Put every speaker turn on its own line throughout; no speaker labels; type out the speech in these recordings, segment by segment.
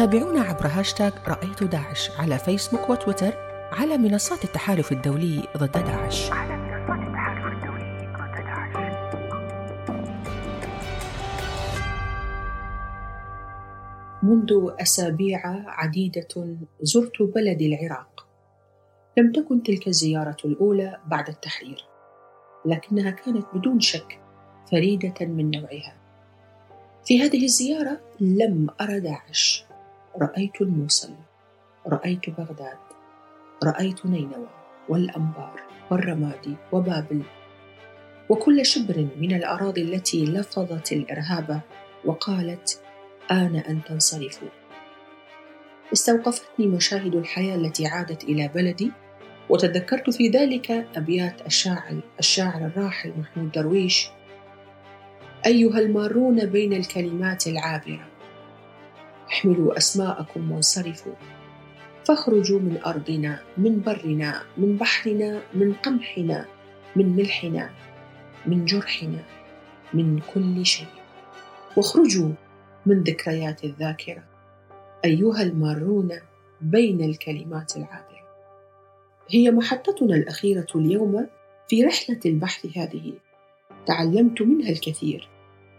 تابعونا عبر هاشتاغ رأيت داعش على فيسبوك وتويتر على منصات التحالف الدولي ضد داعش. منذ أسابيع عديدة زرت بلدي العراق. لم تكن تلك الزيارة الأولى بعد التحرير لكنها كانت بدون شك فريدة من نوعها. في هذه الزيارة لم أرى داعش. رأيت الموصل رأيت بغداد رأيت نينوى والأنبار والرمادي وبابل وكل شبر من الأراضي التي لفظت الإرهاب وقالت آن أن تنصرفوا استوقفتني مشاهد الحياة التي عادت إلى بلدي وتذكرت في ذلك أبيات الشاعر الشاعر الراحل محمود درويش. أيها المارون بين الكلمات العابرة أحملوا أسماءكم وانصرفوا. فاخرجوا من أرضنا من برنا من بحرنا من قمحنا من ملحنا من جرحنا من كل شيء. واخرجوا من ذكريات الذاكرة أيها المارون بين الكلمات العابرة. هي محطتنا الأخيرة اليوم في رحلة البحث هذه. تعلمت منها الكثير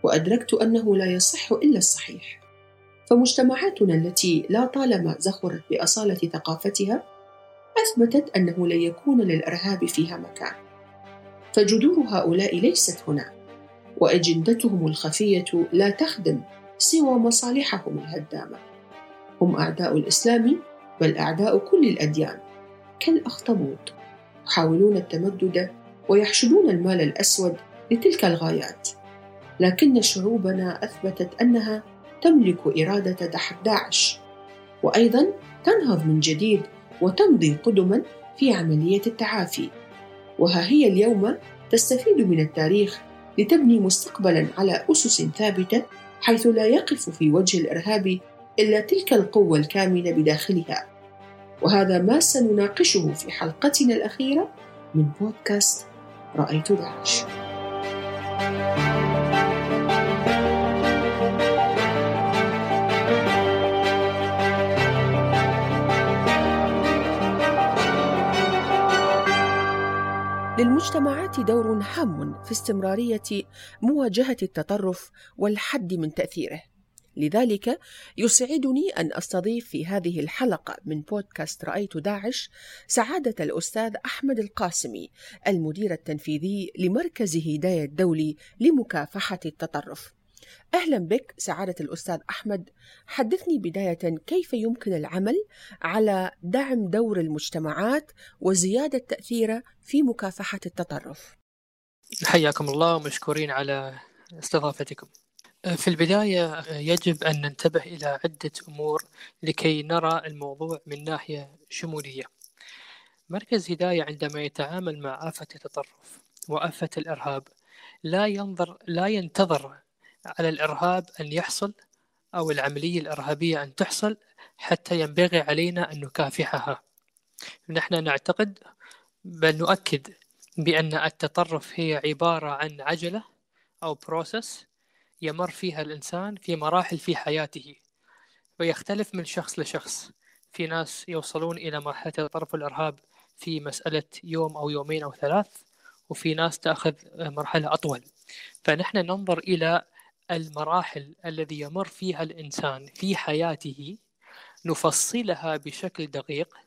وأدركت أنه لا يصح إلا الصحيح. فمجتمعاتنا التي لا طالما زخرت بأصالة ثقافتها أثبتت أنه لن يكون للإرهاب فيها مكان. فجذور هؤلاء ليست هنا وأجندتهم الخفية لا تخدم سوى مصالحهم الهدامة. هم أعداء الإسلام بل أعداء كل الأديان كالأخطبوط يحاولون التمدد ويحشدون المال الأسود لتلك الغايات. لكن شعوبنا أثبتت أنها تملك إرادة دحر داعش وأيضا تنهض من جديد وتمضي قدما في عملية التعافي. وها هي اليوم تستفيد من التاريخ لتبني مستقبلا على أسس ثابتة حيث لا يقف في وجه الإرهاب إلا تلك القوة الكامنة بداخلها. وهذا ما سنناقشه في حلقتنا الأخيرة من بودكاست رأيت داعش. للمجتمعات دور هام في استمرارية مواجهة التطرف والحد من تأثيره. لذلك يسعدني أن أستضيف في هذه الحلقة من بودكاست رأيت داعش سعادة الأستاذ أحمد القاسمي المدير التنفيذي لمركز هدايه الدولي لمكافحة التطرف. أهلا بك سعادة الأستاذ أحمد. حدثني بداية كيف يمكن العمل على دعم دور المجتمعات وزيادة تأثيره في مكافحة التطرف؟
حياكم الله ومشكورين على استضافتكم. في البداية يجب أن ننتبه إلى عدة أمور لكي نرى الموضوع من ناحية شمولية. مركز هداية عندما يتعامل مع آفة التطرف وآفة الإرهاب لا ينظر لا ينتظر على الإرهاب أن يحصل أو العملية الإرهابية أن تحصل حتى ينبغي علينا أن نكافحها. نحن نعتقد بل نؤكد بأن التطرف هي عبارة عن عجلة أو بروسس يمر فيها الإنسان في مراحل في حياته ويختلف من شخص لشخص. في ناس يوصلون إلى مرحلة التطرف والإرهاب في مسألة يوم أو يومين أو ثلاث وفي ناس تأخذ مرحلة أطول. فنحن ننظر إلى المراحل الذي يمر فيها الإنسان في حياته نفصلها بشكل دقيق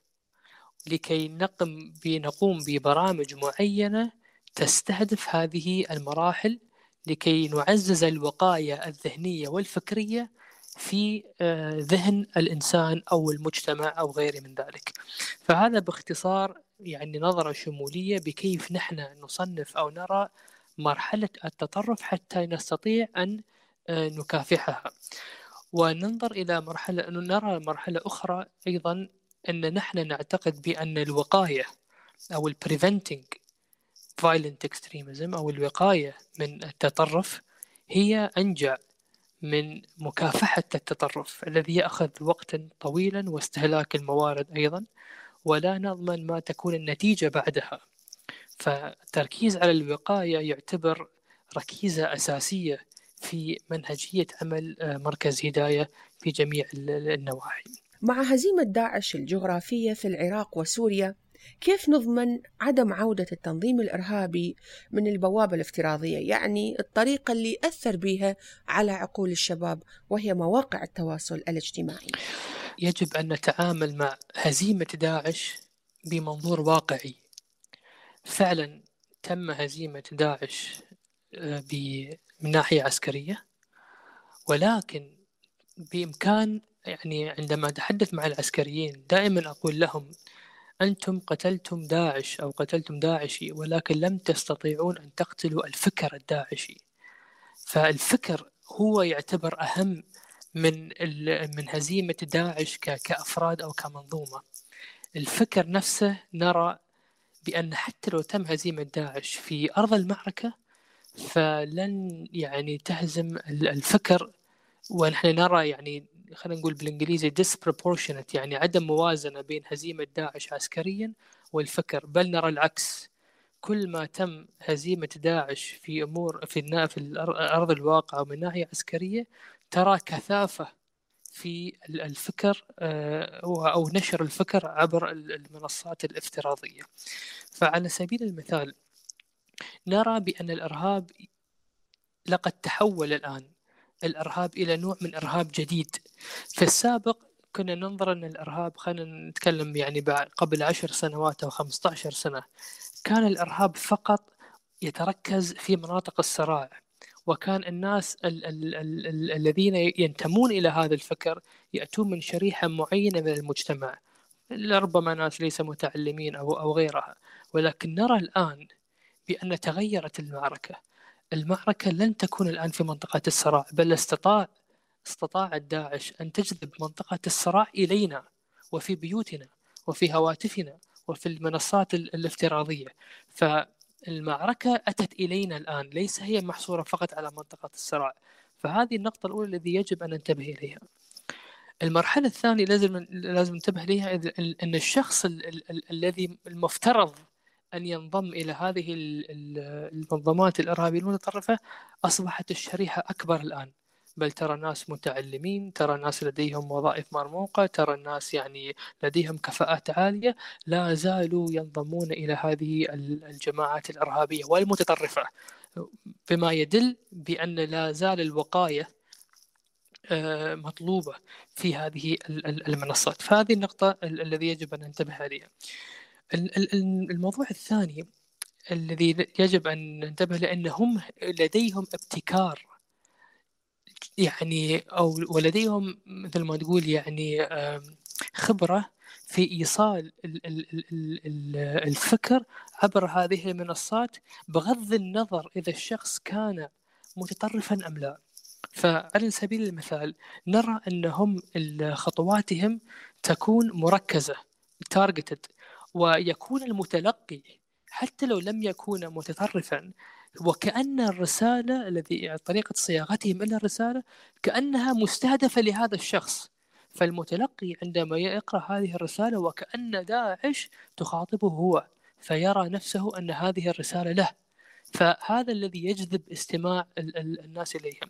لكي نقم بنقوم ببرامج معينة تستهدف هذه المراحل لكي نعزز الوقاية الذهنية والفكرية في آه، ذهن الإنسان أو المجتمع أو غيره من ذلك. فهذا باختصار يعني نظرة شمولية بكيف نحن نصنف أو نرى مرحلة التطرف حتى نستطيع آه، نكافحها. وننظر إلى مرحلة نرى مرحلة أخرى أيضا أن نحن نعتقد بأن الوقاية أو ال preventing violent extremism أو الوقاية من التطرف هي أنجع من مكافحة التطرف الذي يأخذ وقتا طويلا واستهلاك الموارد أيضا ولا نضمن ما تكون النتيجة بعدها. فالتركيز على الوقاية يعتبر ركيزة أساسية في منهجية عمل مركز هداية في جميع النواحي.
مع هزيمة داعش الجغرافية في العراق وسوريا كيف نضمن عدم عودة التنظيم الإرهابي من البوابة الافتراضية؟ يعني الطريقة اللي أثر بها على عقول الشباب وهي مواقع التواصل الاجتماعي.
يجب أن نتعامل مع هزيمة داعش بمنظور واقعي. فعلا تم هزيمة داعش آه، من ناحية عسكرية ولكن بإمكان يعني عندما أتحدث مع العسكريين دائما أقول لهم أنتم قتلتم داعش أو قتلتم داعشي ولكن لم تستطيعون أن تقتلوا الفكر الداعشي. فالفكر هو يعتبر أهم من من هزيمة داعش كأفراد أو كمنظومة. الفكر نفسه نرى بأن حتى لو تم هزيمة داعش في أرض المعركة فلن يعني تهزم الفكر ونحن نرى يعني خلينا نقول بالإنجليزي disproportionate يعني عدم موازنة بين هزيمة داعش عسكريا والفكر بل نرى العكس. كل ما تم هزيمة داعش في أمور في في أرض الواقع من ناحية عسكرية ترى كثافة في الفكر آه، أو نشر الفكر عبر المنصات الافتراضية. فعلى سبيل المثال نرى بان الإرهاب لقد تحول الآن. الإرهاب إلى نوع من إرهاب جديد. في السابق كنا ننظر أن الإرهاب خلينا نتكلم يعني قبل عشر سنوات أو 15 سنة كان الإرهاب فقط يتركز في مناطق الصراع وكان الناس ال ال ال الذين ينتمون إلى هذا الفكر يأتون من شريحة معينة من المجتمع لربما ناس ليس متعلمين أو أو غيرها. ولكن نرى الآن بأن تغيرت المعركة. المعركة لن تكون الآن في منطقة الصراع بل استطاع استطاع داعش أن تجذب منطقة الصراع إلينا وفي بيوتنا وفي هواتفنا وفي المنصات الافتراضية. فالمعركة أتت إلينا الآن ليس هي محصورة فقط على منطقة الصراع فهذه النقطة الأولى التي يجب أن ننتبه إليها. المرحلة الثانية لازم لازم ننتبه لها أن الشخص الذي المفترض أن ينضم إلى هذه المنظمات الإرهابية المتطرفة أصبحت الشريحة أكبر الآن. بل ترى ناس متعلمين ترى ناس لديهم وظائف مرموقة ترى الناس يعني لديهم كفاءات عالية. لا زالوا ينضمون إلى هذه الجماعات الإرهابية والمتطرفة. بما يدل بأن لا زال الوقاية آه، مطلوبة في هذه المنصات. فهذه النقطة الذي يجب أن ننتبه عليها. الموضوع الثاني الذي يجب أن ننتبه لأن هم لديهم ابتكار. يعني أو ولديهم مثل ما تقول يعني خبرة في إيصال الفكر عبر هذه المنصات بغض النظر إذا الشخص كان متطرفا أم لا. فعلى سبيل المثال نرى أنهم خطواتهم تكون مركزة تارجتد ويكون المتلقي حتى لو لم يكون متطرفا وكأن الرسالة الذي طريقة صياغتهم إلى الرسالة كأنها مستهدفة لهذا الشخص. فالمتلقي عندما يقرأ هذه الرسالة وكأن داعش تخاطبه هو فيرى نفسه أن هذه الرسالة له. فهذا الذي يجذب استماع الناس إليهم.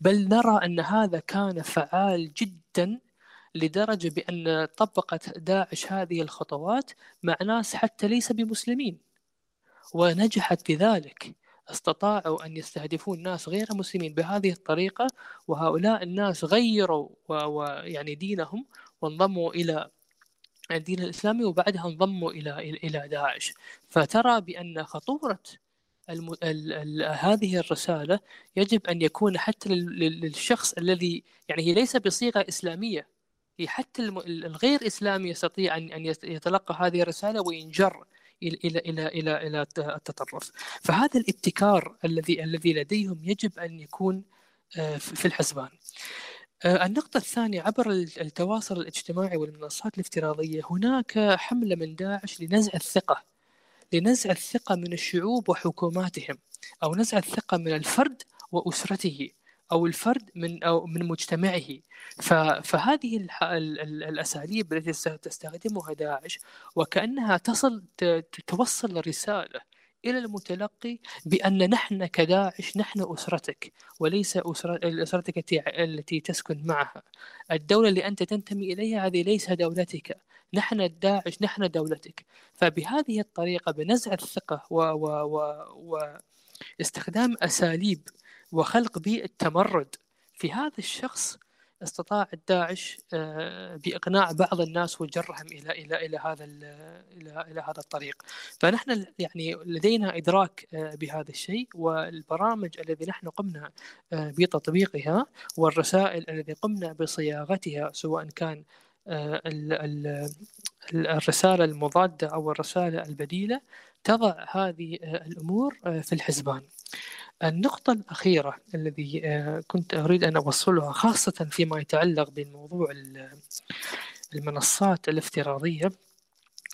بل نرى أن هذا كان فعال جدا لدرجة بأن طبقت داعش هذه الخطوات مع ناس حتى ليس بمسلمين. ونجحت بذلك. استطاعوا أن يستهدفون ناس غير مسلمين بهذه الطريقة وهؤلاء الناس غيروا ويعني دينهم وانضموا إلى الدين الإسلامي وبعدها انضموا إلى إلى داعش. فترى بأن خطورة الم... ال... ال... هذه الرسالة يجب أن يكون حتى للشخص الذي يعني هي ليس بصيغة إسلامية. حتى الغير إسلامي يستطيع أن أن يتلقى هذه الرسالة وينجر إلى إلى إلى إلى إلى التطرف. فهذا الابتكار الذي الذي لديهم يجب أن يكون آه، في الحسبان. آه، النقطة الثانية عبر التواصل الاجتماعي والمنصات الافتراضية هناك حملة من داعش لنزع الثقة لنزع الثقة من الشعوب وحكوماتهم أو نزع الثقة من الفرد وأسرته. أو الفرد من أو من مجتمعه. فهذه الأساليب التي تستخدمها داعش وكأنها تصل توصل رسالة إلى المتلقي بأن نحن كداعش نحن أسرتك وليس أسرتك التي تسكن معها. الدولة اللي أنت تنتمي إليها هذه ليس دولتك. نحن الداعش نحن دولتك. فبهذه الطريقة بنزع الثقة و, و, و, و استخدام أساليب وخلق بيئة تمرد في هذا الشخص استطاع الداعش آه، بإقناع بعض الناس وجرهم إلى إلى إلى هذا إلى إلى هذا الطريق. فنحن يعني لدينا إدراك آه، بهذا الشيء والبرامج الذي نحن قمنا آه، بتطبيقها والرسائل التي قمنا بصياغتها سواء كان الرسالة المضادة أو الرسالة البديلة تضع هذه الأمور في الحسبان. النقطة الأخيرة الذي آه، كنت أريد أن أوصلها خاصة فيما يتعلق بموضوع المنصات الافتراضية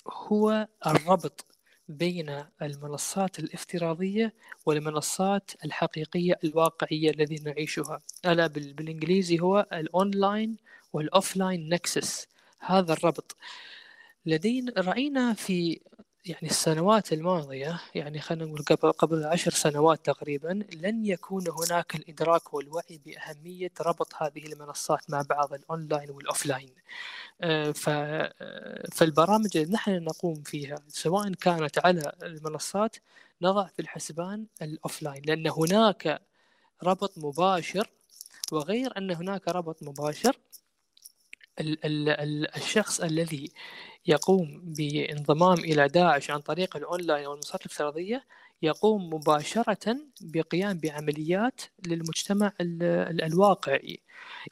هو الربط بين المنصات الافتراضية والمنصات الحقيقية الواقعية الذي نعيشها. ألا بالإنجليزي هو الأونلاين وال offline نكسس هذا الربط. لدينا رأينا في يعني السنوات الماضية يعني خلينا نقول قبل قبل عشر سنوات تقريبا لن يكون هناك الإدراك والوعي بأهمية ربط هذه المنصات مع بعض ال online وال offline. آه، آه، فالبرامج اللي نحن نقوم فيها سواء كانت على المنصات نضع في الحسبان ال offline لأن هناك ربط مباشر وغير أن هناك ربط مباشر الشخص الذي يقوم بانضمام إلى داعش عن طريق الأونلاين أو المنصات الافتراضية يقوم مباشرة بقيام بعمليات للمجتمع الواقعي.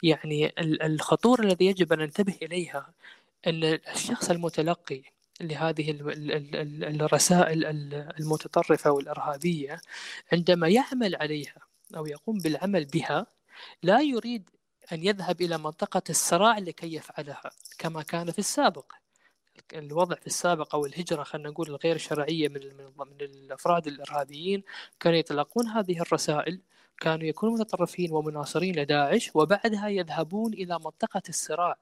يعني الخطورة الذي يجب أن ننتبه إليها أن الشخص المتلقي لهذه الرسائل المتطرفة والإرهابية عندما يعمل عليها أو يقوم بالعمل بها لا يريد أن يذهب إلى منطقة الصراع لكي يفعلها كما كان في السابق. الوضع في السابق أو الهجرة خلينا نقول الغير شرعية من من الأفراد الإرهابيين كانوا يتلقون هذه الرسائل كانوا يكونوا متطرفين ومناصرين لداعش وبعدها يذهبون إلى منطقة الصراع.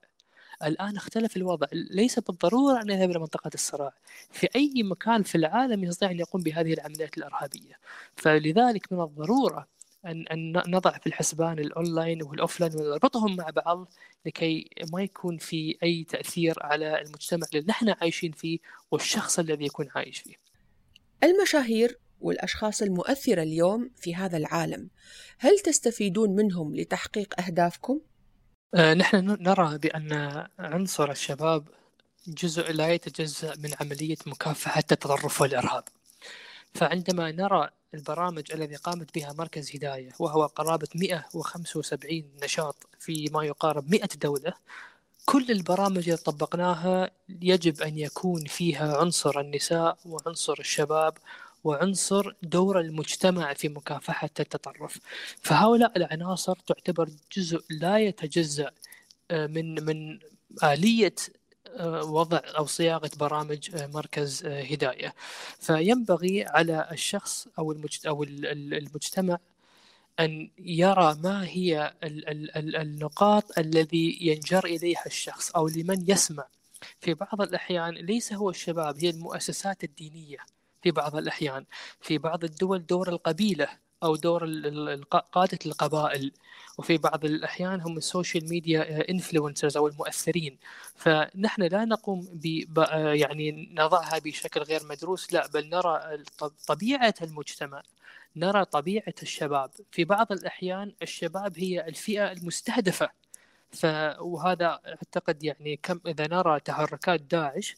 الآن اختلف الوضع. ليس بالضرورة أن يذهب إلى منطقة الصراع. في أي مكان في العالم يستطيع أن يقوم بهذه العمليات الإرهابية. فلذلك من الضرورة أن أن نضع في الحسبان ال online وال offline ونربطهم مع بعض لكي ما يكون في أي تأثير على المجتمع اللي نحن عايشين فيه والشخص الذي يكون عايش فيه
المشاهير والأشخاص المؤثرة اليوم في هذا العالم هل تستفيدون منهم لتحقيق أهدافكم؟
آه نحن نرى بأن عنصر الشباب جزء لا يتجزأ من عملية مكافحة التطرف والإرهاب فعندما نرى البرامج الذي قامت بها مركز هداية وهو قرابة 175 نشاط في ما يقارب 100 دولة. كل البرامج اللي طبقناها يجب أن يكون فيها عنصر النساء وعنصر الشباب وعنصر دور المجتمع في مكافحة التطرف. فهؤلاء العناصر تعتبر جزء لا يتجزأ آه، من من آلية وضع أو صياغة برامج آه، مركز آه، هداية. فينبغي على الشخص أو أو المجتمع أن يرى ما هي النقاط الذي ينجر إليها الشخص أو لمن يسمع. في بعض الأحيان ليس هو الشباب هي المؤسسات الدينية في بعض الأحيان. في بعض الدول دور القبيلة أو دور قادة القبائل. وفي بعض الأحيان هم ال social media influencers أو المؤثرين. فنحن لا نقوم ب يعني نضعها بشكل غير مدروس لا بل نرى طبيعة المجتمع نرى طبيعة الشباب. في بعض الأحيان الشباب هي الفئة المستهدفة. ف وهذا أعتقد يعني كم إذا نرى تحركات داعش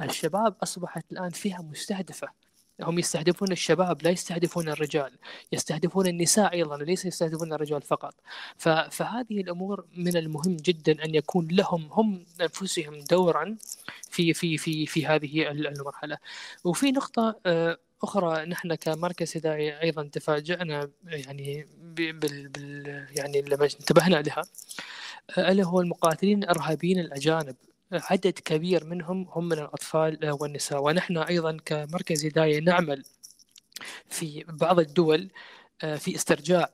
الشباب أصبحت الآن فيها مستهدفة. هم يستهدفون الشباب لا يستهدفون الرجال يستهدفون النساء أيضا وليس يستهدفون الرجال فقط. فهذه الأمور من المهم جدا أن يكون لهم هم أنفسهم دورا في في في في هذه المرحلة. وفي نقطة آه، أخرى نحن كمركز هداية أيضا تفاجأنا يعني بال, بال يعني لما انتبهنا لها آه، ألا هو المقاتلين الإرهابيين الأجانب. عدد كبير منهم هم من الأطفال والنساء. ونحن أيضا كمركز هداية نعمل في بعض الدول آه، في استرجاع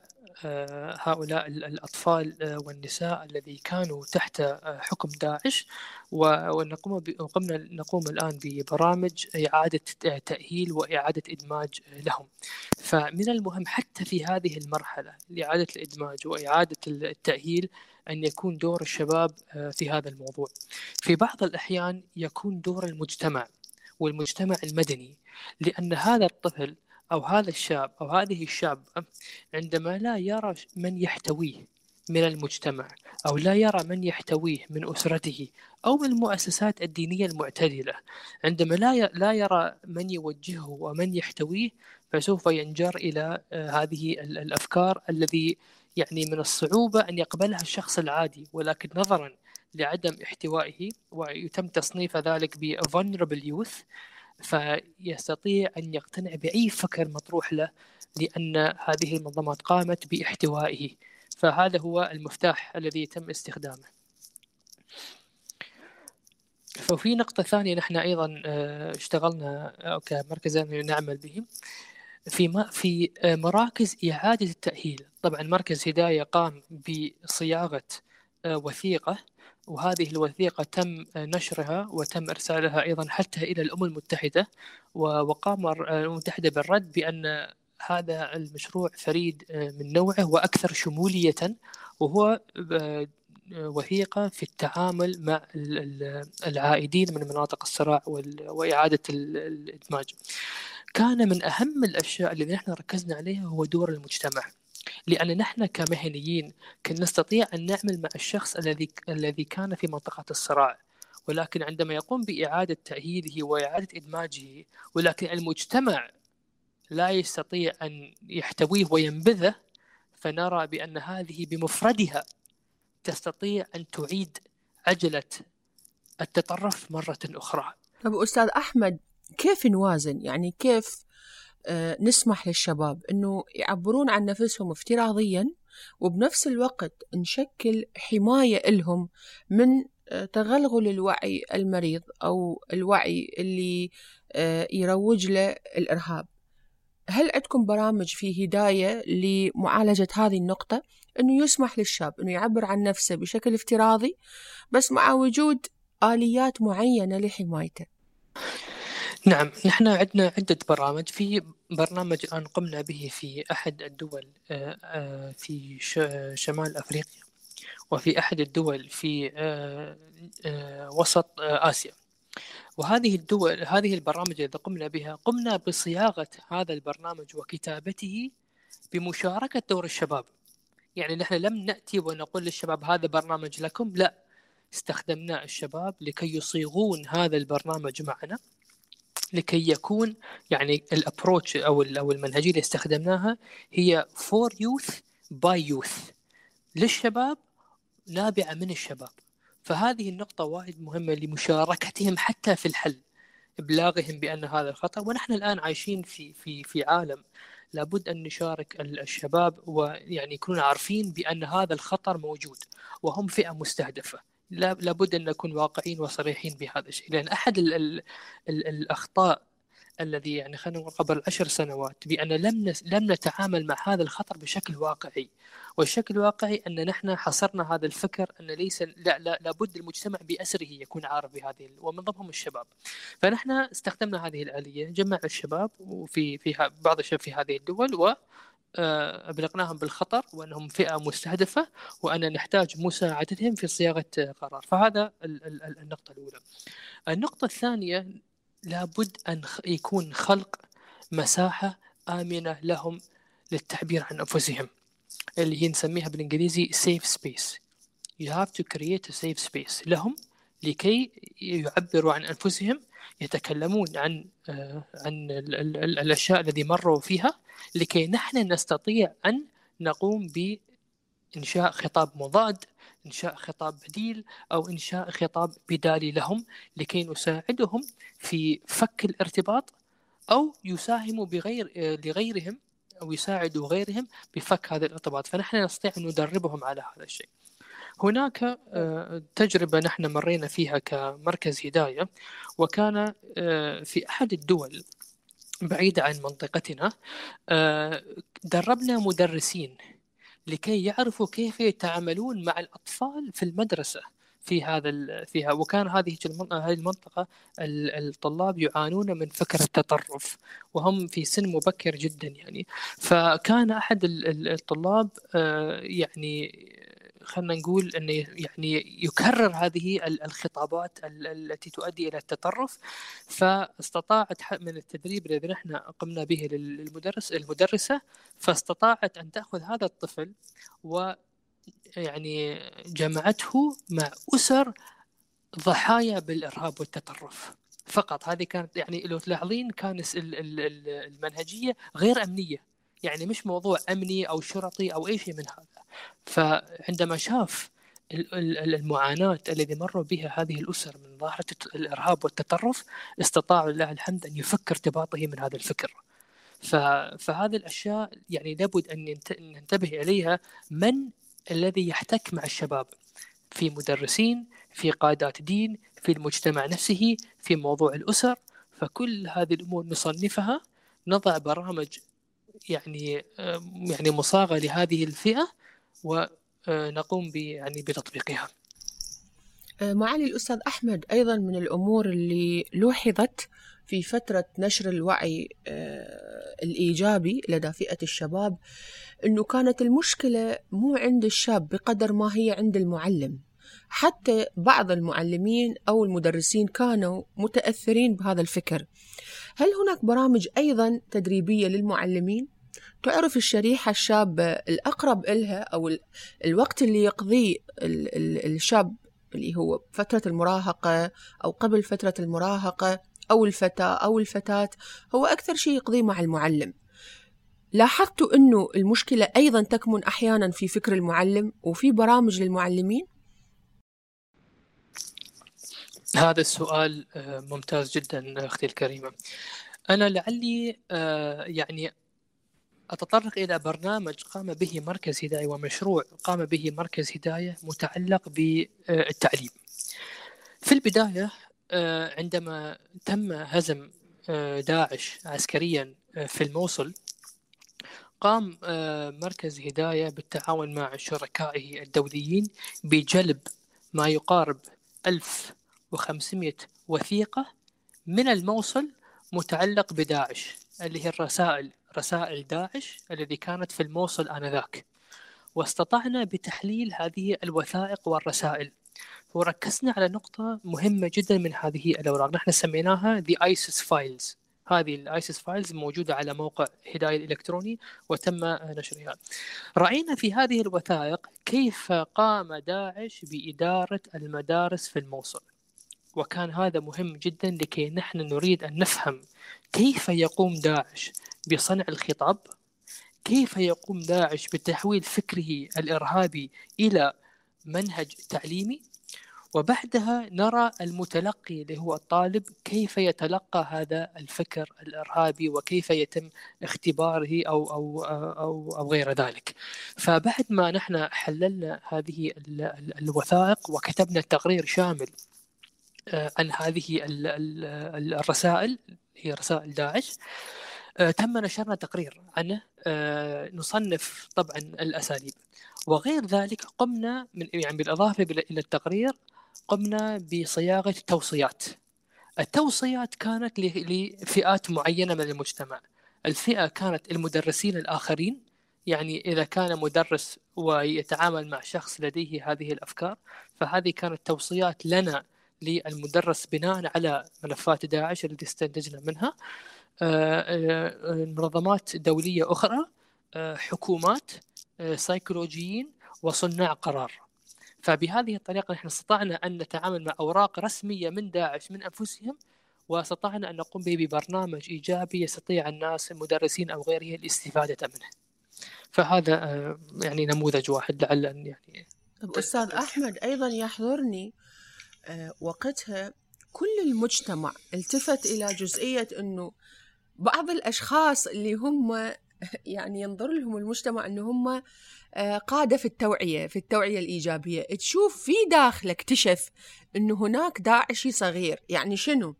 هؤلاء الأطفال والنساء الذي كانوا تحت حكم داعش. ونقوم قمنا نقوم الآن ببرامج إعادة تأهيل وإعادة إدماج لهم. فمن المهم حتى في هذه المرحلة لإعادة الإدماج وإعادة التأهيل أن يكون دور الشباب في هذا الموضوع. في بعض الأحيان يكون دور المجتمع والمجتمع المدني لأن هذا الطفل أو هذا الشاب أو هذه الشابة عندما لا يرى من يحتويه من المجتمع أو لا يرى من يحتويه من أسرته أو من المؤسسات الدينية المعتدلة عندما لا لا يرى من يوجهه ومن يحتويه فسوف ينجر إلى آه، هذه الأفكار الذي يعني من الصعوبة أن يقبلها الشخص العادي ولكن نظرا لعدم احتوائه ويتم تصنيف ذلك ب vulnerable youth فيستطيع أن يقتنع بأي فكر مطروح له لأن هذه المنظمات قامت بإحتوائه. فهذا هو المفتاح الذي يتم استخدامه. ففي نقطة ثانية نحن أيضا آه، اشتغلنا أو كمركز نعمل به في في آه، مراكز إعادة التأهيل. طبعا مركز هداية قام بصياغة آه، وثيقة. وهذه الوثيقة تم نشرها وتم إرسالها أيضا حتى إلى الأمم المتحدة وقام الأمم المتحدة بالرد بأن هذا المشروع فريد من نوعه وأكثر شمولية وهو وثيقة في التعامل مع العائدين من مناطق الصراع وإعادة الإدماج. كان من أهم الأشياء اللي نحن ركزنا عليها هو دور المجتمع. لأن نحن كمهنيين كن نستطيع أن نعمل مع الشخص الذي الذي كان في منطقة الصراع. ولكن عندما يقوم بإعادة تأهيله وإعادة إدماجه ولكن المجتمع لا يستطيع أن يحتويه وينبذه فنرى بأن هذه بمفردها تستطيع أن تعيد عجلة التطرف مرة أخرى.
طب أستاذ أحمد كيف نوازن؟ يعني كيف نسمح للشباب أنه يعبرون عن نفسهم افتراضيا وبنفس الوقت نشكل حماية لهم من آه، تغلغل الوعي المريض أو الوعي اللي آه، يروج له الإرهاب. هل عندكم برامج في هداية لمعالجة هذه النقطة؟ أنه يسمح للشاب أنه يعبر عن نفسه بشكل افتراضي بس مع وجود آليات معينة لحمايته.
نعم نحن عندنا عدة برامج. في برنامج الآن قمنا به في أحد الدول آه، آه، في شمال أفريقيا وفي أحد الدول في آه، وسط آسيا. وهذه الدول هذه البرامج التي قمنا بها قمنا بصياغة هذا البرنامج وكتابته بمشاركة دور الشباب. يعني نحن لم نأتي ونقول للشباب هذا برنامج لكم لا. استخدمنا الشباب لكي يصيغون هذا البرنامج معنا. لكي يكون يعني ال approach أو أو المنهجيه اللي استخدمناها هي for youth by youth للشباب نابعة من الشباب. فهذه النقطة وايد مهمة لمشاركتهم حتى في الحل ابلاغهم بأن هذا الخطر ونحن الآن عايشين في في في عالم لابد أن نشارك الشباب ويعني يكونوا عارفين بأن هذا الخطر موجود وهم فئة مستهدفة. لابد أن نكون واقعيين وصريحين بهذا الشيء لأن أحد ال ال ال الأخطاء الذي يعني خلينا نقول قبل عشر سنوات بأن لم لم نتعامل مع هذا الخطر بشكل واقعي. والشكل الواقعي أن نحن حصرنا هذا الفكر أن ليس لا, لا لابد المجتمع بأسره يكون عارف بهذه ومن ضمنهم الشباب. فنحن استخدمنا هذه الآلية جمع الشباب وفي في بعض الشباب في هذه الدول و أبلغناهم بالخطر وأنهم فئة مستهدفة وأن نحتاج مساعدتهم في صياغة قرار. فهذا النقطة الأولى. النقطة الثانية لابد أن يكون خلق مساحة آمنة لهم للتعبير عن أنفسهم اللي هي نسميها بالإنجليزي safe space. You have to create a safe space لهم لكي يعبروا عن أنفسهم يتكلمون عن آه، عن الأشياء الذي مروا فيها لكي نحن نستطيع أن نقوم بإنشاء خطاب مضاد إنشاء خطاب بديل أو إنشاء خطاب بدالي لهم لكي نساعدهم في فك الارتباط أو يساهموا بغير لغيرهم أو يساعدوا غيرهم بفك هذا الارتباط. فنحن نستطيع أن ندربهم على هذا الشيء. هناك آه، تجربة نحن مرينا فيها كمركز هداية وكان آه، في أحد الدول بعيدة عن منطقتنا آه، دربنا مدرسين لكي يعرفوا كيف يتعاملون مع الأطفال في المدرسة في هذا فيها. وكان هذه هذه المنطقة الطلاب يعانون من فكر التطرف وهم في سن مبكر جدا يعني. فكان أحد الطلاب يعني خلينا نقول إنه يعني يكرر هذه الخطابات التي تؤدي إلى التطرف. فاستطاعت من التدريب الذي نحن قمنا به للمدرس المدرسة فاستطاعت أن تأخذ هذا الطفل و يعني جمعته مع أسر ضحايا بالإرهاب والتطرف. فقط هذه كانت يعني لو تلاحظين كان المنهجية غير أمنية. يعني مش موضوع أمني أو شرطي أو أي شيء من هذا. فعندما شاف المعاناة الذي مروا بها هذه الأسر من ظاهرة الإرهاب والتطرف استطاعوا لله الحمد أن يفك ارتباطه من هذا الفكر. فهذه الأشياء يعني لابد أن ننتبه إليها من الذي يحتك مع الشباب. في مدرسين في قادات دين في المجتمع نفسه في موضوع الأسر. فكل هذه الأمور نصنفها نضع برامج يعني يعني مصاغة لهذه الفئة ونقوم يعني بتطبيقها.
آه، معالي الأستاذ أحمد أيضا من الأمور اللي لوحظت في فترة نشر الوعي آه، الإيجابي لدى فئة الشباب أنه كانت المشكلة مو عند الشاب بقدر ما هي عند المعلم. حتى بعض المعلمين أو المدرسين كانوا متأثرين بهذا الفكر هل هناك برامج أيضا تدريبية للمعلمين؟ تعرف الشريحة الشابة الأقرب إلها أو الوقت اللي يقضيه الشاب اللي هو فترة المراهقة أو قبل فترة المراهقة أو الفتى أو الفتاة هو أكثر شيء يقضيه مع المعلم لاحظتوا أنه المشكلة أيضا تكمن أحيانا في فكر المعلم وفي برامج للمعلمين؟
هذا السؤال آه، ممتاز جدا أختي الكريمة. أنا لعلي آه، يعني أتطرق إلى برنامج قام به مركز هداية ومشروع قام به مركز هداية متعلق بالتعليم. في البداية آه، عندما تم هزم داعش عسكريا في الموصل قام مركز هداية بالتعاون مع شركائه الدوليين بجلب ما يقارب 1500 وثيقة من الموصل متعلق بداعش اللي هي الرسائل رسائل داعش الذي كانت في الموصل آنذاك واستطعنا بتحليل هذه الوثائق والرسائل وركزنا على نقطة مهمة جدا من هذه الأوراق نحن سميناها The ISIS Files هذه ال ISIS Files موجودة على موقع هداية الالكتروني وتم نشرها. رأينا في هذه الوثائق كيف قام داعش بإدارة المدارس في الموصل. وكان هذا مهم جدا لكي نحن نريد أن نفهم كيف يقوم داعش بصنع الخطاب كيف يقوم داعش بتحويل فكره الإرهابي إلى منهج تعليمي وبعدها نرى المتلقي اللي هو الطالب كيف يتلقى هذا الفكر الإرهابي وكيف يتم اختباره أو أو أو أو غير ذلك. فبعد ما نحن حللنا هذه الوثائق وكتبنا تقرير شامل عن هذه الرسائل هي رسائل داعش. آه، تم نشرنا تقرير عنه. آه، نصنف طبعا الأساليب. وغير ذلك قمنا من يعني بالإضافة إلى التقرير قمنا بصياغة توصيات التوصيات كانت لفئات معينة من المجتمع. الفئة كانت المدرسين الآخرين. يعني إذا كان مدرس ويتعامل مع شخص لديه هذه الأفكار فهذه كانت توصيات لنا للمدرس بناء على ملفات داعش التي استنتجنا منها. آه، آه، منظمات دولية أخرى آه، حكومات سيكولوجيين وصناع قرار. فبهذه الطريقة نحن استطعنا أن نتعامل مع أوراق رسمية من داعش من أنفسهم واستطعنا أن نقوم به ببرنامج إيجابي يستطيع الناس المدرسين أو غيره الاستفادة منه. فهذا يعني نموذج واحد لعل أن يعني
طب أستاذ أحمد أيضا يحضرني. وقتها كل المجتمع التفت إلى جزئية أنه بعض الأشخاص اللي هم يعني ينظر لهم المجتمع أنه هم آه، قادة في التوعية في التوعية الإيجابية. تشوف في داخله اكتشف أنه هناك داعشي صغير. يعني شنو؟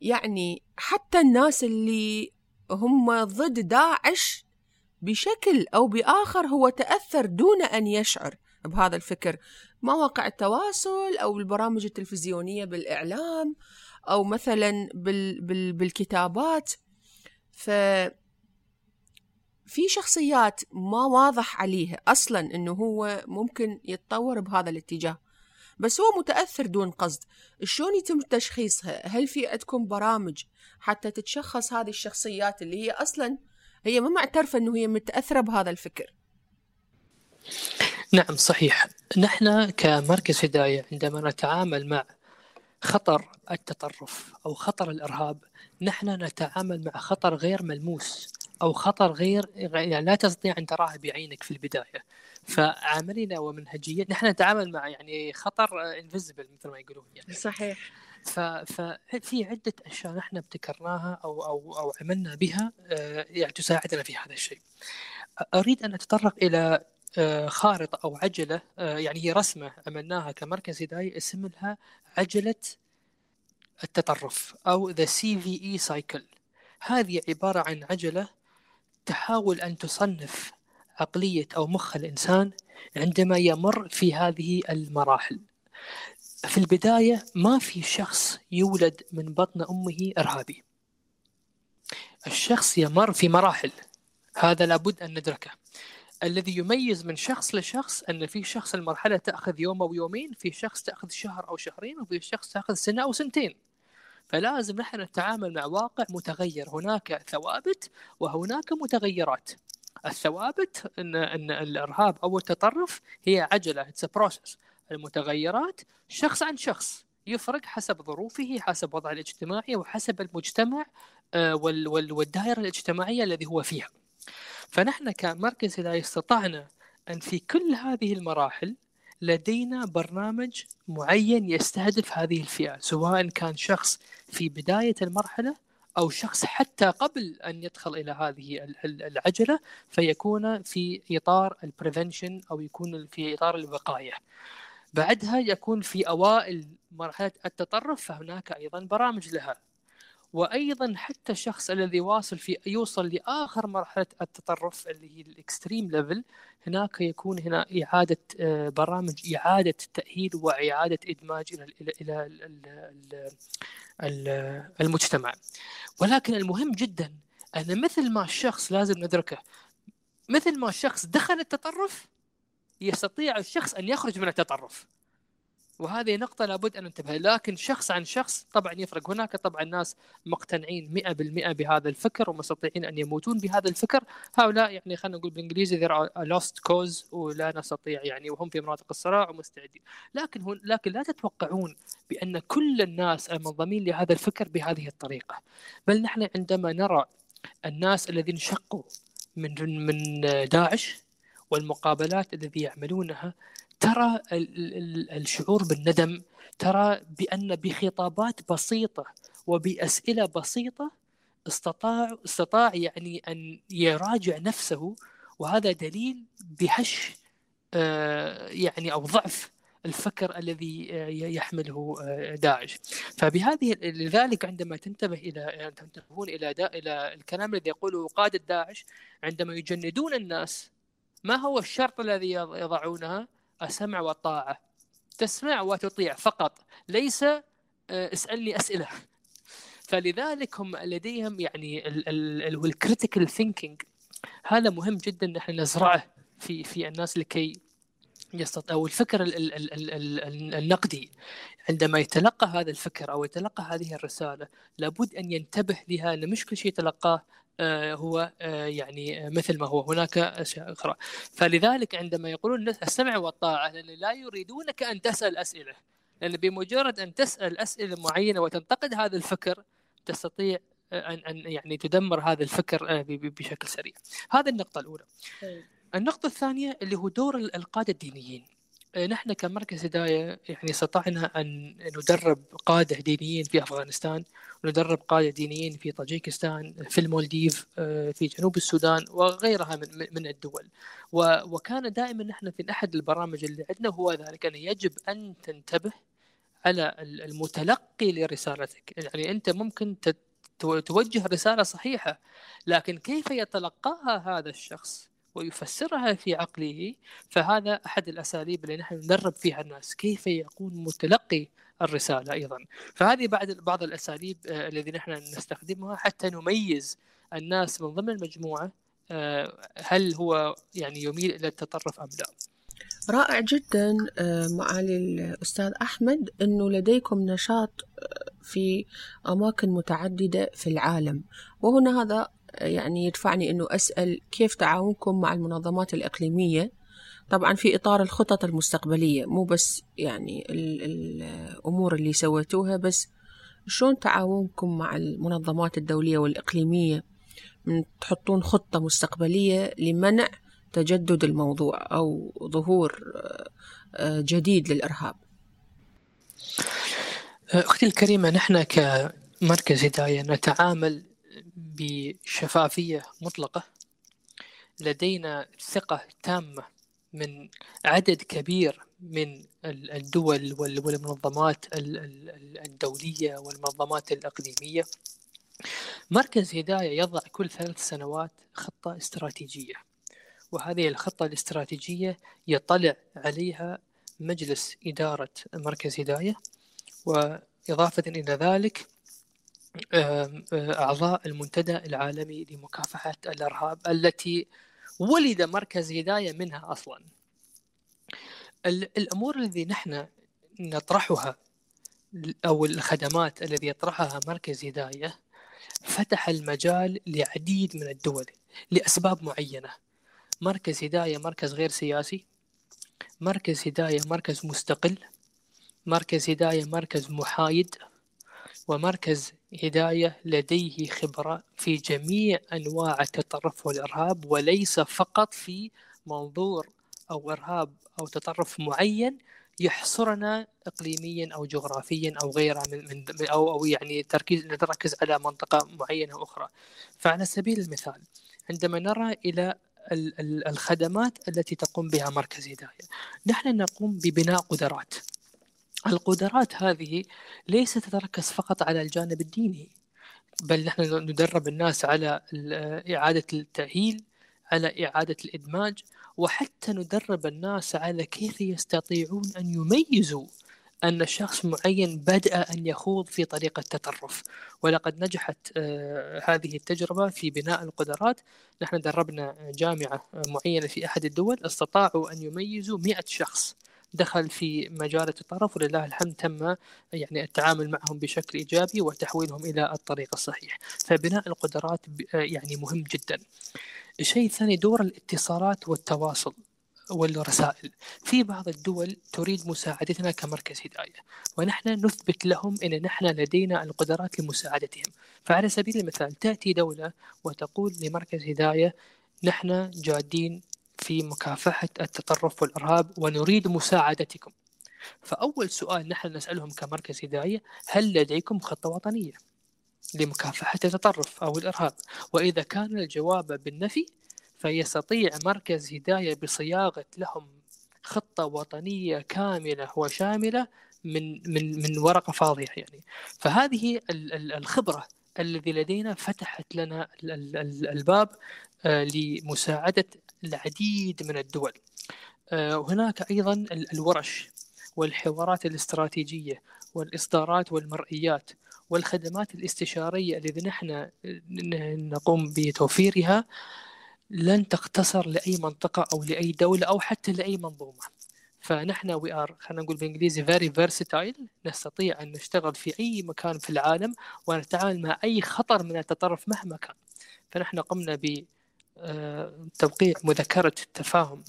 يعني حتى الناس اللي هم ضد داعش بشكل أو بآخر هو تأثر دون أن يشعر. بهذا الفكر. مواقع التواصل أو البرامج التلفزيونية بالإعلام أو مثلا بال بال بالكتابات. ف في شخصيات ما واضح عليها أصلا أنه هو ممكن يتطور بهذا الاتجاه. بس هو متأثر دون قصد. شلون يتم تشخيصها؟ هل في عندكم برامج حتى تتشخص هذه الشخصيات اللي هي أصلا هي ما معترفة أنه هي متأثرة بهذا الفكر؟
نعم صحيح. نحن كمركز هداية عندما نتعامل مع خطر التطرف أو خطر الإرهاب نحن نتعامل مع خطر غير ملموس أو خطر غير يعني لا تستطيع أن تراه بعينك في البداية. فعملنا ومنهجيا نحن نتعامل مع يعني خطر انفيزبل مثل ما يقولون يعني.
صحيح.
ففي عدة أشياء نحن ابتكرناها أو أو أو عملنا بها آه، يعني تساعدنا في هذا الشيء. أريد أن أتطرق إلى آه، خارطة أو عجلة آه، يعني هي رسمة عملناها كمركز هدايه اسمها عجلة التطرف أو the CVE cycle. هذه عبارة عن عجلة تحاول أن تصنف عقلية أو مخ الإنسان عندما يمر في هذه المراحل. في البداية ما في شخص يولد من بطن أمه إرهابي الشخص يمر في مراحل هذا لابد أن ندركه الذي يميز من شخص لشخص أن في شخص المرحلة تأخذ يوم أو يومين في شخص تأخذ شهر أو شهرين وفي شخص تأخذ سنة أو سنتين. فلازم نحن نتعامل مع واقع متغير. هناك ثوابت وهناك متغيرات. الثوابت ان أن الإرهاب أو التطرف هي عجلة. it's process المتغيرات شخص عن شخص. يفرق حسب ظروفه حسب وضعه الاجتماعي وحسب المجتمع آه، والدائرة الاجتماعية الذي هو فيها. فنحن كمركز لا استطعنا أن في كل هذه المراحل لدينا برنامج معين يستهدف هذه الفئة سواء كان شخص في بداية المرحلة أو شخص حتى قبل أن يدخل إلى هذه العجلة فيكون في إطار البريفنشن أو يكون في إطار الوقاية. بعدها يكون في أوائل مرحلة التطرف فهناك أيضا برامج لها. وأيضا حتى الشخص الذي واصل في يوصل لآخر مرحلة التطرف اللي هي ال extreme level هناك يكون هنا إعادة آه، برامج إعادة تاهيل وإعادة إدماج إلى إلى إلى المجتمع. ولكن المهم جدا أن مثل ما الشخص لازم ندركه مثل ما الشخص دخل التطرف يستطيع الشخص أن يخرج من التطرف. وهذه نقطة لابد أن ننتبه. لكن شخص عن شخص طبعا يفرق. هناك طبعا ناس مقتنعين 100% بهذا الفكر ومستطيعين أن يموتون بهذا الفكر. هؤلاء يعني خلينا نقول بالإنجليزي they're a lost cause ولا نستطيع يعني وهم في مناطق الصراع ومستعدين. لكن هن لكن لا تتوقعون بأن كل الناس المنضمين لهذا الفكر بهذه الطريقة. بل نحن عندما نرى الناس الذين شقوا من من داعش والمقابلات الذي يعملونها ترى الشعور بالندم ترى بأن بخطابات بسيطة وبأسئلة بسيطة استطاع استطاع يعني أن يراجع نفسه وهذا دليل بهش آه، يعني أو ضعف الفكر الذي آه، يحمله آه، داعش. فبهذه لذلك عندما تنتبه إلى تنتبهون إلى إلى الكلام الذي يقوله قادة داعش عندما يجندون الناس ما هو الشرط الذي يضعونها؟ السمع والطاعة تسمع وتطيع فقط. ليس آه، اسألني أسئلة. فلذلك هم لديهم يعني ال critical thinking هذا مهم جدا نحن نزرعه في في الناس لكي يستطيع أو الفكر ال ال ال ال النقدي. عندما يتلقى هذا الفكر أو يتلقى هذه الرسالة لابد أن ينتبه لها. إن مش كل شيء يتلقاه هو آه، يعني آه، مثل ما هو. هناك أشياء أخرى. فلذلك عندما يقولون السمع والطاعة لأن لا يريدونك أن تسأل أسئلة. لأن بمجرد أن تسأل أسئلة معينة وتنتقد هذا الفكر تستطيع أن أن يعني تدمر هذا الفكر بشكل سريع. هذه النقطة الأولى. طيب. النقطة الثانية اللي هو دور القاده الدينيين. آه، نحن كمركز هداية يعني استطعنا أن ندرب قادة دينيين في أفغانستان وندرب قادة دينيين في طاجيكستان في المالديف آه، في جنوب السودان وغيرها من, من الدول. وكان دائما نحن في أحد البرامج اللي عندنا هو ذلك أن يجب أن تنتبه على المتلقي لرسالتك. يعني أنت ممكن توجه رسالة صحيحة لكن كيف يتلقاها هذا الشخص؟ ويفسرها في عقله فهذا أحد الأساليب اللي نحن ندرب فيها الناس كيف يكون متلقي الرسالة أيضا. فهذه بعض بعض الأساليب آه، الذي نحن نستخدمها حتى نميز الناس من ضمن المجموعة آه، هل هو يعني يميل إلى التطرف أم لا.
رائع جدا آه، معالي الأستاذ أحمد أنه لديكم نشاط في أماكن متعددة في العالم. وهنا هذا يعني يدفعني أنه أسأل كيف تعاونكم مع المنظمات الإقليمية؟ طبعا في إطار الخطط المستقبلية مو بس يعني الأمور اللي سويتوها بس شلون تعاونكم مع المنظمات الدولية والإقليمية؟ من تحطون خطة مستقبلية لمنع تجدد الموضوع أو ظهور آه، جديد للإرهاب.
أختي الكريمة نحن كمركز هداية نتعامل بشفافية مطلقة. لدينا ثقة تامة من عدد كبير من الدول والمنظمات الدولية والمنظمات الإقليمية. مركز هداية يضع كل ثلاث سنوات خطة استراتيجية وهذه الخطة الاستراتيجية يطلع عليها مجلس إدارة مركز هداية. وإضافة إلى ذلك أعضاء المنتدى العالمي لمكافحة الإرهاب التي ولد مركز هداية منها أصلا. الأمور الذي نحن نطرحها أو الخدمات الذي يطرحها مركز هداية فتح المجال لعديد من الدول لأسباب معينة. مركز هداية مركز غير سياسي مركز هداية مركز مستقل مركز هداية مركز محايد ومركز هداية لديه خبرة في جميع أنواع التطرف والإرهاب وليس فقط في منظور أو إرهاب أو تطرف معين يحصرنا اقليميا أو جغرافيا أو غيره من, من أو أو يعني تركيز نتركز على منطقة معينة أخرى. فعلى سبيل المثال عندما نرى إلى الخدمات التي تقوم بها مركز هداية، نحن نقوم ببناء قدرات. القدرات هذه ليست تتركز فقط على الجانب الديني بل نحن ندرب الناس على إعادة التأهيل على إعادة الإدماج وحتى ندرب الناس على كيف يستطيعون أن يميزوا أن شخص معين بدأ أن يخوض في طريق التطرف. ولقد نجحت آه، هذه التجربة في بناء القدرات. نحن دربنا جامعة معينة في أحد الدول استطاعوا أن يميزوا مئة شخص. دخل في مجال التطرف ولله الحمد تم يعني التعامل معهم بشكل إيجابي وتحويلهم إلى الطريق الصحيح. فبناء القدرات يعني مهم جدا. الشيء الثاني دور الاتصالات والتواصل والرسائل. في بعض الدول تريد مساعدتنا كمركز هداية ونحن نثبت لهم أن نحن لدينا القدرات لمساعدتهم. فعلى سبيل المثال تأتي دولة وتقول لمركز هداية نحن جادين في مكافحة التطرف والإرهاب ونريد مساعدتكم. فأول سؤال نحن نسألهم كمركز هداية هل لديكم خطة وطنية لمكافحة التطرف أو الإرهاب؟ وإذا كان الجواب بالنفي فيستطيع مركز هداية بصياغة لهم خطة وطنية كاملة وشاملة من من من ورقة فاضية يعني. فهذه الخبرة الذي لدينا فتحت لنا الباب آه، لمساعدة العديد من الدول. وهناك آه، أيضا الورش والحوارات الاستراتيجية والإصدارات والمرئيات والخدمات الاستشارية التي نحن نقوم بتوفيرها لن تقتصر لأي منطقة أو لأي دولة أو حتى لأي منظومة. فنحن we are خلينا نقول بالانجليزي very versatile نستطيع أن نشتغل في أي مكان في العالم ونتعامل مع أي خطر من التطرف مهما كان. فنحن قمنا ب توقيع مذكرة تفاهم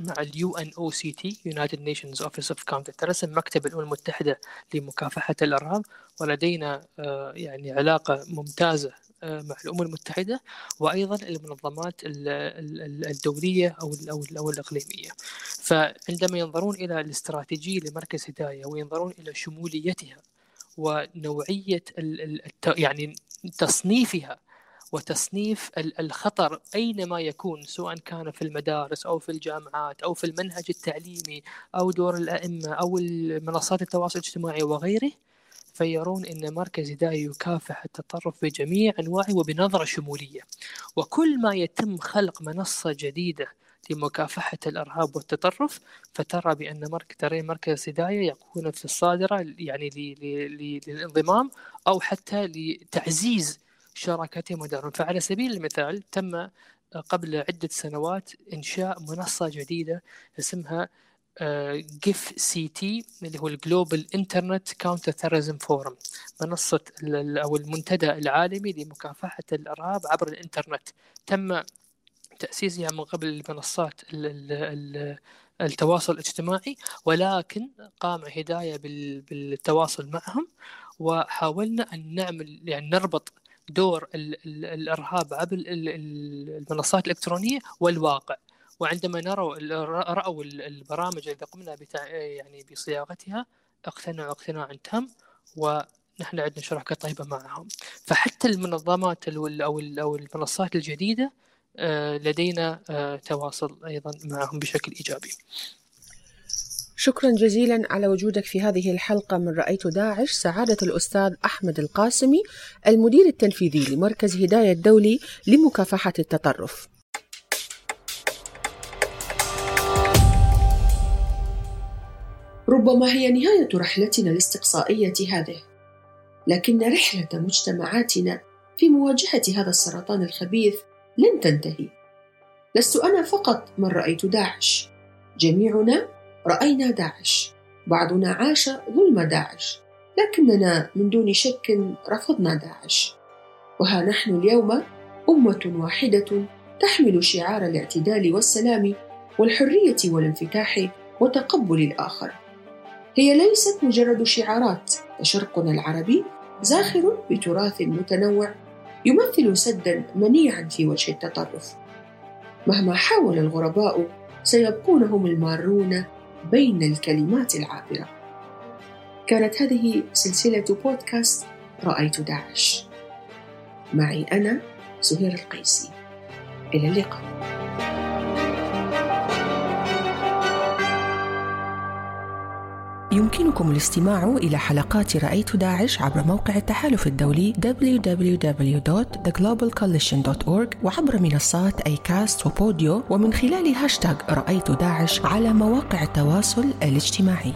مع ال UNOCT United Nations Office of Counter مكتب الأمم المتحدة لمكافحة الأرهاب. ولدينا آه، يعني علاقة ممتازة آه، مع الأمم المتحدة وأيضا المنظمات الدولية أو أو الإقليمية. فعندما ينظرون إلى الاستراتيجية لمركز هداية وينظرون إلى شموليتها ونوعية يعني تصنيفها وتصنيف الخطر أينما يكون سواء كان في المدارس أو في الجامعات أو في المنهج التعليمي أو دور الأئمة أو منصات التواصل الاجتماعي وغيره فيرون أن مركز هداية يكافح التطرف بجميع أنواعه وبنظرة شمولية. وكل ما يتم خلق منصة جديدة لمكافحة الإرهاب والتطرف فترى بأن مركز ترى مركز هداية يكون في الصدارة يعني للانضمام أو حتى لتعزيز شراكتهم ودورهم. فعلى سبيل المثال تم قبل عدة سنوات إنشاء منصة جديدة اسمها GIFCT اللي هو ال Global Internet Counter Terrorism Forum منصة أو المنتدى العالمي لمكافحة الإرهاب عبر الإنترنت. تم تأسيسها من قبل منصات التواصل الاجتماعي ولكن قام هداية بالتواصل معهم وحاولنا أن نعمل يعني نربط دور الإرهاب عبر المنصات الإلكترونية والواقع وعندما نروا رأوا البرامج التي قمنا. يعني بصياغتها اقتنعوا اقتناعا تام ونحن عندنا شركة طيبة معهم فحتى المنظمات أو أو المنصات الجديدة آه، لدينا آه، تواصل أيضا معهم بشكل إيجابي.
شكرا جزيلا على وجودك في هذه الحلقة من رأيت داعش سعادة الأستاذ أحمد القاسمي المدير التنفيذي لمركز هداية الدولي لمكافحة التطرف.
ربما هي نهاية رحلتنا الاستقصائية هذه لكن رحلة مجتمعاتنا في مواجهة هذا السرطان الخبيث لن تنتهي. لست أنا فقط من رأيت داعش. جميعنا رأينا داعش. بعضنا عاش ظلم داعش. لكننا من دون شك رفضنا داعش. وها نحن اليوم أمة واحدة تحمل شعار الاعتدال والسلام والحرية والانفتاح وتقبل الآخر. هي ليست مجرد شعارات. فشرقنا العربي زاخر بتراث متنوع يمثل سدا منيعا في وجه التطرف. مهما حاول الغرباء سيبقون هم المارون بين الكلمات العابرة. كانت هذه سلسلة بودكاست رأيت داعش. معي أنا سهير القيسي. إلى اللقاء.
يمكنكم الاستماع إلى حلقات رأيت داعش عبر موقع التحالف الدولي www.theglobalcoalition.org وعبر منصات أي كاست وبوديو ومن خلال هاشتاغ رأيت داعش على مواقع التواصل الاجتماعي.